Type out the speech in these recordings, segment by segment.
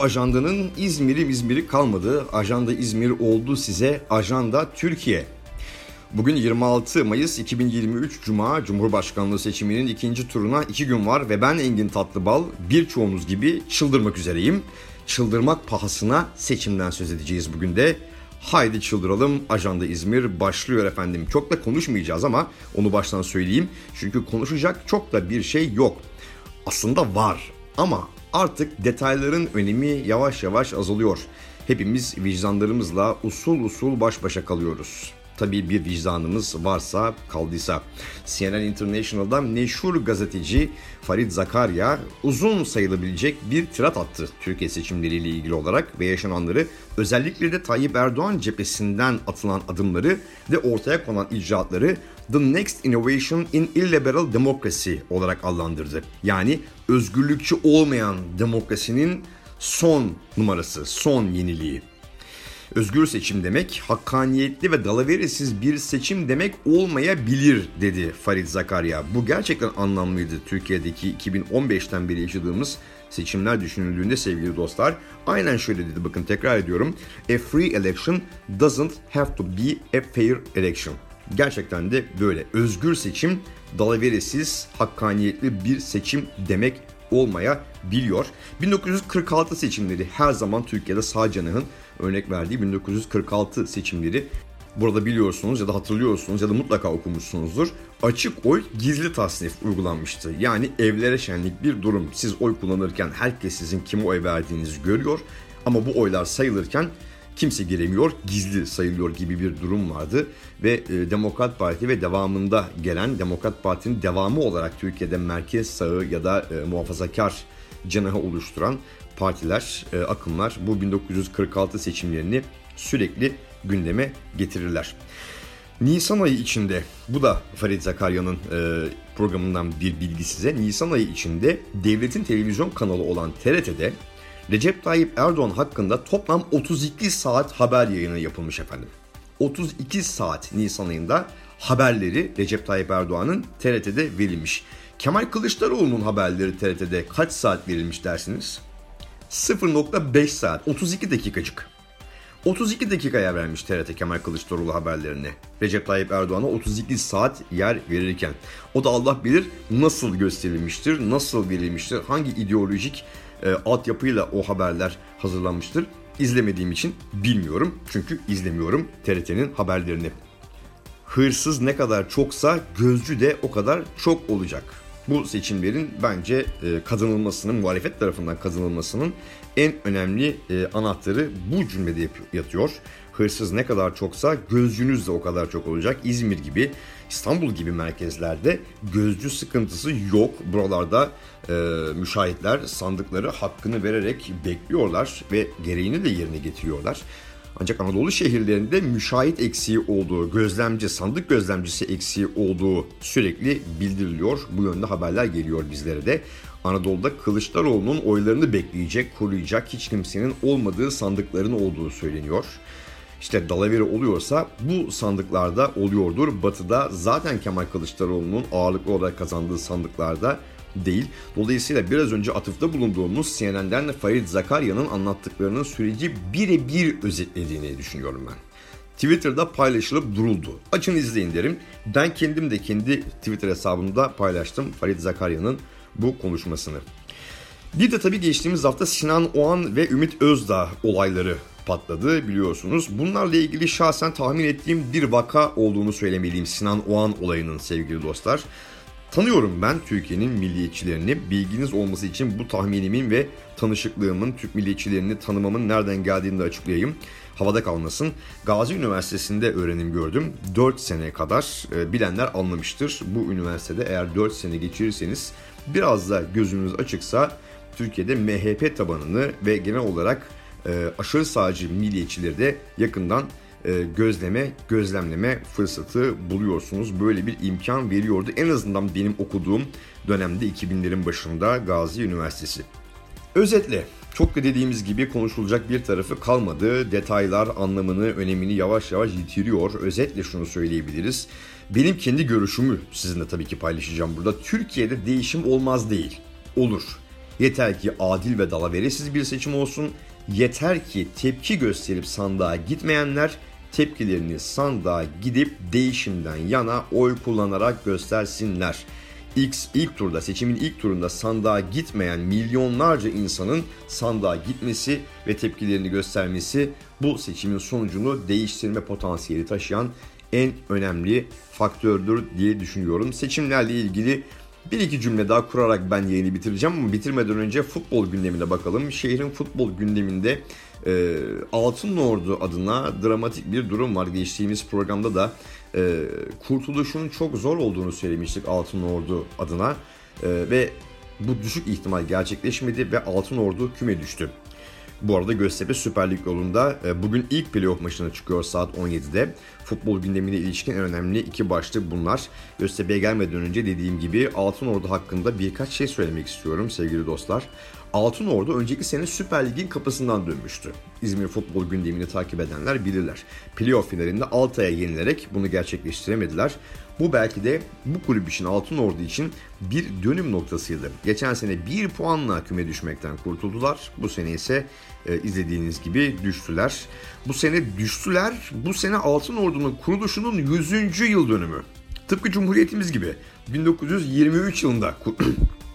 ajandanın İzmir'i İzmir'i kalmadı. Ajanda İzmir oldu size ajanda Türkiye. Bugün 26 Mayıs 2023 Cuma Cumhurbaşkanlığı seçiminin ikinci turuna iki gün var ve ben Engin Tatlıbal birçoğunuz gibi çıldırmak üzereyim. Çıldırmak pahasına seçimden söz edeceğiz bugün de. Haydi çıldıralım Ajanda İzmir başlıyor efendim. Çok da konuşmayacağız ama onu baştan söyleyeyim. Çünkü konuşacak çok da bir şey yok. Aslında var ama artık detayların önemi yavaş yavaş azalıyor. Hepimiz vicdanlarımızla usul usul baş başa kalıyoruz tabii bir vicdanımız varsa kaldıysa. CNN International'da meşhur gazeteci Farid Zakarya uzun sayılabilecek bir tirat attı Türkiye seçimleriyle ilgili olarak ve yaşananları özellikle de Tayyip Erdoğan cephesinden atılan adımları ve ortaya konan icraatları The Next Innovation in Illiberal Democracy olarak adlandırdı. Yani özgürlükçü olmayan demokrasinin son numarası, son yeniliği. Özgür seçim demek, hakkaniyetli ve dalaveresiz bir seçim demek olmayabilir dedi Farid Zakarya. Bu gerçekten anlamlıydı Türkiye'deki 2015'ten beri yaşadığımız seçimler düşünüldüğünde sevgili dostlar. Aynen şöyle dedi bakın tekrar ediyorum. A free election doesn't have to be a fair election. Gerçekten de böyle. Özgür seçim dalaveresiz, hakkaniyetli bir seçim demek olmayabiliyor. 1946 seçimleri her zaman Türkiye'de sağ canahın örnek verdiği 1946 seçimleri burada biliyorsunuz ya da hatırlıyorsunuz ya da mutlaka okumuşsunuzdur. Açık oy gizli tasnif uygulanmıştı. Yani evlere şenlik bir durum. Siz oy kullanırken herkes sizin kime oy verdiğinizi görüyor. Ama bu oylar sayılırken kimse giremiyor, gizli sayılıyor gibi bir durum vardı. Ve e, Demokrat Parti ve devamında gelen Demokrat Parti'nin devamı olarak Türkiye'de merkez sağı ya da e, muhafazakar cenahı oluşturan partiler, e, akımlar bu 1946 seçimlerini sürekli gündeme getirirler. Nisan ayı içinde, bu da Farid Zakarya'nın e, programından bir bilgi size. Nisan ayı içinde devletin televizyon kanalı olan TRT'de Recep Tayyip Erdoğan hakkında toplam 32 saat haber yayını yapılmış efendim. 32 saat Nisan ayında haberleri Recep Tayyip Erdoğan'ın TRT'de verilmiş. Kemal Kılıçdaroğlu'nun haberleri TRT'de kaç saat verilmiş dersiniz? 0.5 saat, 32 dakikacık. 32 dakikaya vermiş TRT Kemal Kılıçdaroğlu haberlerini. Recep Tayyip Erdoğan'a 32 saat yer verirken. O da Allah bilir nasıl gösterilmiştir, nasıl verilmiştir, hangi ideolojik e, altyapıyla o haberler hazırlanmıştır. İzlemediğim için bilmiyorum çünkü izlemiyorum TRT'nin haberlerini. Hırsız ne kadar çoksa gözcü de o kadar çok olacak bu seçimlerin bence e, kazanılmasının, muhalefet tarafından kazanılmasının en önemli e, anahtarı bu cümlede yatıyor. Hırsız ne kadar çoksa gözcünüz de o kadar çok olacak. İzmir gibi, İstanbul gibi merkezlerde gözcü sıkıntısı yok. Buralarda e, müşahitler sandıkları hakkını vererek bekliyorlar ve gereğini de yerine getiriyorlar. Ancak Anadolu şehirlerinde müşahit eksiği olduğu, gözlemci, sandık gözlemcisi eksiği olduğu sürekli bildiriliyor. Bu yönde haberler geliyor bizlere de. Anadolu'da Kılıçdaroğlu'nun oylarını bekleyecek, koruyacak hiç kimsenin olmadığı sandıkların olduğu söyleniyor. İşte dalaveri oluyorsa bu sandıklarda oluyordur. Batı'da zaten Kemal Kılıçdaroğlu'nun ağırlıklı olarak kazandığı sandıklarda değil. Dolayısıyla biraz önce atıfta bulunduğumuz CNN'den Farid Zakarya'nın anlattıklarının süreci birebir özetlediğini düşünüyorum ben. Twitter'da paylaşılıp duruldu. Açın izleyin derim. Ben kendim de kendi Twitter hesabımda paylaştım Farid Zakarya'nın bu konuşmasını. Bir de tabii geçtiğimiz hafta Sinan Oğan ve Ümit Özdağ olayları patladı biliyorsunuz. Bunlarla ilgili şahsen tahmin ettiğim bir vaka olduğunu söylemeliyim Sinan Oğan olayının sevgili dostlar. Tanıyorum ben Türkiye'nin milliyetçilerini. Bilginiz olması için bu tahminimin ve tanışıklığımın, Türk milliyetçilerini tanımamın nereden geldiğini de açıklayayım. Havada kalmasın. Gazi Üniversitesi'nde öğrenim gördüm. 4 sene kadar e, bilenler anlamıştır. Bu üniversitede eğer 4 sene geçirirseniz biraz da gözünüz açıksa Türkiye'de MHP tabanını ve genel olarak e, aşırı sağcı milliyetçileri de yakından e, gözleme, gözlemleme fırsatı buluyorsunuz. Böyle bir imkan veriyordu. En azından benim okuduğum dönemde 2000'lerin başında Gazi Üniversitesi. Özetle çok da dediğimiz gibi konuşulacak bir tarafı kalmadı. Detaylar anlamını, önemini yavaş yavaş yitiriyor. Özetle şunu söyleyebiliriz. Benim kendi görüşümü sizinle tabii ki paylaşacağım burada. Türkiye'de değişim olmaz değil. Olur. Yeter ki adil ve dalaveresiz bir seçim olsun. Yeter ki tepki gösterip sandığa gitmeyenler tepkilerini sandığa gidip değişimden yana oy kullanarak göstersinler. İlk, ilk turda seçimin ilk turunda sandığa gitmeyen milyonlarca insanın sandığa gitmesi ve tepkilerini göstermesi bu seçimin sonucunu değiştirme potansiyeli taşıyan en önemli faktördür diye düşünüyorum. Seçimlerle ilgili bir iki cümle daha kurarak ben yayını bitireceğim ama bitirmeden önce futbol gündemine bakalım. Şehrin futbol gündeminde e, Altın Ordu adına dramatik bir durum var. Geçtiğimiz programda da e, kurtuluşun çok zor olduğunu söylemiştik Altın Ordu adına e, ve bu düşük ihtimal gerçekleşmedi ve Altın Ordu küme düştü. Bu arada Göztepe Süper Lig yolunda e, bugün ilk playoff maçına çıkıyor saat 17'de. Futbol gündemine ilişkin en önemli iki başlık bunlar. Göztepe'ye gelmeden önce dediğim gibi Altın Ordu hakkında birkaç şey söylemek istiyorum sevgili dostlar. Altın Ordu önceki sene Süper Lig'in kapısından dönmüştü. İzmir futbol gündemini takip edenler bilirler. Playoff finalinde Altay'a yenilerek bunu gerçekleştiremediler. Bu belki de bu kulüp için Altın Ordu için bir dönüm noktasıydı. Geçen sene bir puanla küme düşmekten kurtuldular. Bu sene ise e, izlediğiniz gibi düştüler. Bu sene düştüler. Bu sene Altın Ordu'nun kuruluşunun 100. yıl dönümü. Tıpkı Cumhuriyetimiz gibi 1923 yılında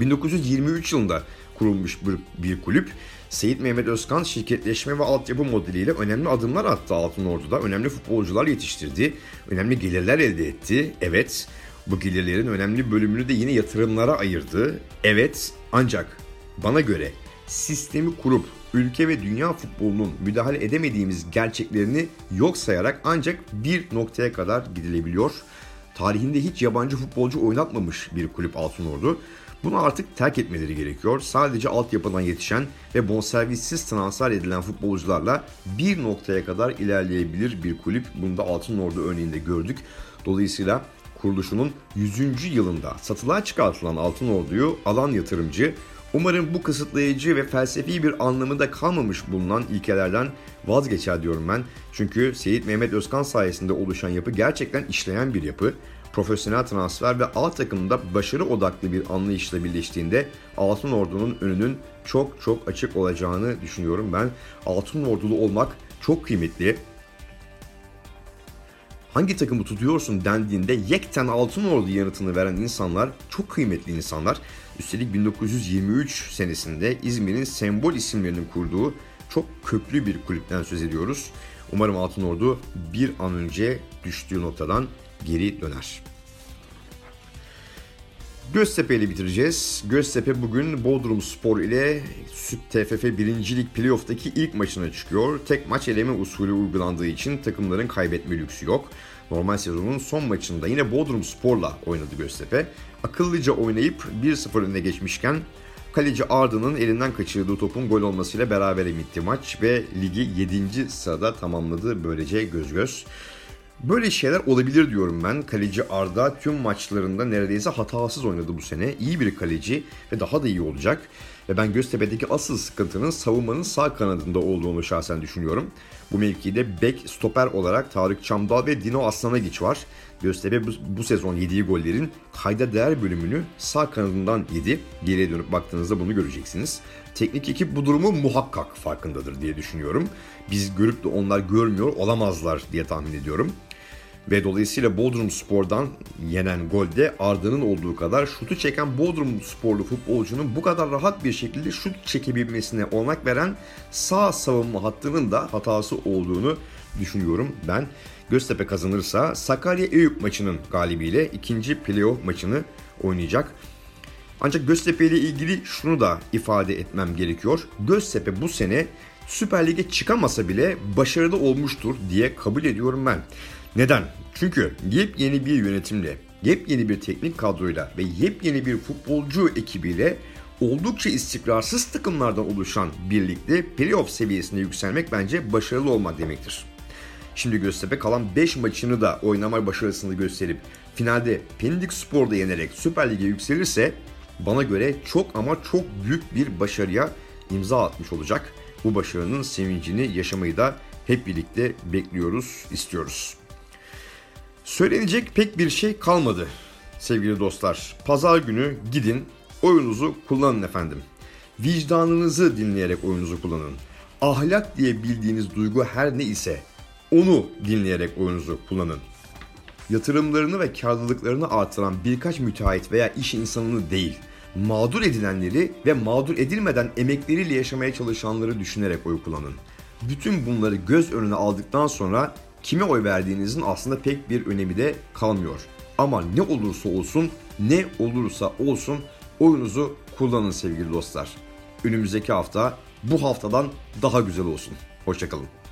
1923 yılında kurulmuş bir, bir kulüp. Seyit Mehmet Özkan şirketleşme ve altyapı modeliyle önemli adımlar attı Altın Ordu'da. Önemli futbolcular yetiştirdi. Önemli gelirler elde etti. Evet bu gelirlerin önemli bölümünü de yine yatırımlara ayırdı. Evet ancak bana göre sistemi kurup ülke ve dünya futbolunun müdahale edemediğimiz gerçeklerini yok sayarak ancak bir noktaya kadar gidilebiliyor. Tarihinde hiç yabancı futbolcu oynatmamış bir kulüp Altın Ordu. Bunu artık terk etmeleri gerekiyor. Sadece altyapıdan yetişen ve bonservissiz transfer edilen futbolcularla bir noktaya kadar ilerleyebilir bir kulüp. Bunu da Altın Ordu örneğinde gördük. Dolayısıyla kuruluşunun 100. yılında satılığa çıkartılan Altın Ordu'yu alan yatırımcı Umarım bu kısıtlayıcı ve felsefi bir anlamında kalmamış bulunan ilkelerden vazgeçer diyorum ben. Çünkü Seyit Mehmet Özkan sayesinde oluşan yapı gerçekten işleyen bir yapı profesyonel transfer ve alt takımda başarı odaklı bir anlayışla birleştiğinde Altın Ordu'nun önünün çok çok açık olacağını düşünüyorum ben. Altın Ordulu olmak çok kıymetli. Hangi takımı tutuyorsun dendiğinde yekten Altın Ordu yanıtını veren insanlar çok kıymetli insanlar. Üstelik 1923 senesinde İzmir'in sembol isimlerinin kurduğu çok köklü bir kulüpten söz ediyoruz. Umarım Altın Ordu bir an önce düştüğü noktadan geri döner. Göztepe ile bitireceğiz. Göztepe bugün Bodrum Spor ile TFF 1. Lig Playoff'taki ilk maçına çıkıyor. Tek maç eleme usulü uygulandığı için takımların kaybetme lüksü yok. Normal sezonun son maçında yine Bodrum Spor'la oynadı Göztepe. Akıllıca oynayıp 1-0 önüne geçmişken kaleci Arda'nın elinden kaçırdığı topun gol olmasıyla beraber bitti maç ve ligi 7. sırada tamamladı böylece göz göz. Böyle şeyler olabilir diyorum ben. Kaleci Arda tüm maçlarında neredeyse hatasız oynadı bu sene. İyi bir kaleci ve daha da iyi olacak. Ve ben Göztepe'deki asıl sıkıntının savunmanın sağ kanadında olduğunu şahsen düşünüyorum. Bu mevkide bek stoper olarak Tarık Çamdal ve Dino Aslanagiç var. Göztepe bu, bu sezon yediği gollerin kayda değer bölümünü sağ kanadından yedi. Geriye dönüp baktığınızda bunu göreceksiniz. Teknik ekip bu durumu muhakkak farkındadır diye düşünüyorum. Biz görüp de onlar görmüyor olamazlar diye tahmin ediyorum. Ve dolayısıyla Bodrum Spor'dan yenen golde Arda'nın olduğu kadar şutu çeken Bodrum Sporlu futbolcunun bu kadar rahat bir şekilde şut çekebilmesine olanak veren sağ savunma hattının da hatası olduğunu düşünüyorum ben. Göztepe kazanırsa Sakarya Eyüp maçının galibiyle ikinci playoff maçını oynayacak. Ancak Göztepe ile ilgili şunu da ifade etmem gerekiyor. Göztepe bu sene Süper Lig'e çıkamasa bile başarılı olmuştur diye kabul ediyorum ben. Neden? Çünkü yepyeni bir yönetimle, yepyeni bir teknik kadroyla ve yepyeni bir futbolcu ekibiyle oldukça istikrarsız takımlardan oluşan birlikte playoff seviyesine yükselmek bence başarılı olmak demektir. Şimdi Göztepe kalan 5 maçını da oynama başarısını gösterip finalde Pendik Spor'da yenerek Süper Lig'e yükselirse bana göre çok ama çok büyük bir başarıya imza atmış olacak. Bu başarının sevincini yaşamayı da hep birlikte bekliyoruz, istiyoruz. Söylenecek pek bir şey kalmadı sevgili dostlar. Pazar günü gidin oyunuzu kullanın efendim. Vicdanınızı dinleyerek oyunuzu kullanın. Ahlak diye bildiğiniz duygu her ne ise onu dinleyerek oyunuzu kullanın. Yatırımlarını ve karlılıklarını artıran birkaç müteahhit veya iş insanını değil, mağdur edilenleri ve mağdur edilmeden emekleriyle yaşamaya çalışanları düşünerek oy kullanın. Bütün bunları göz önüne aldıktan sonra kime oy verdiğinizin aslında pek bir önemi de kalmıyor. Ama ne olursa olsun, ne olursa olsun oyunuzu kullanın sevgili dostlar. Önümüzdeki hafta bu haftadan daha güzel olsun. Hoşçakalın.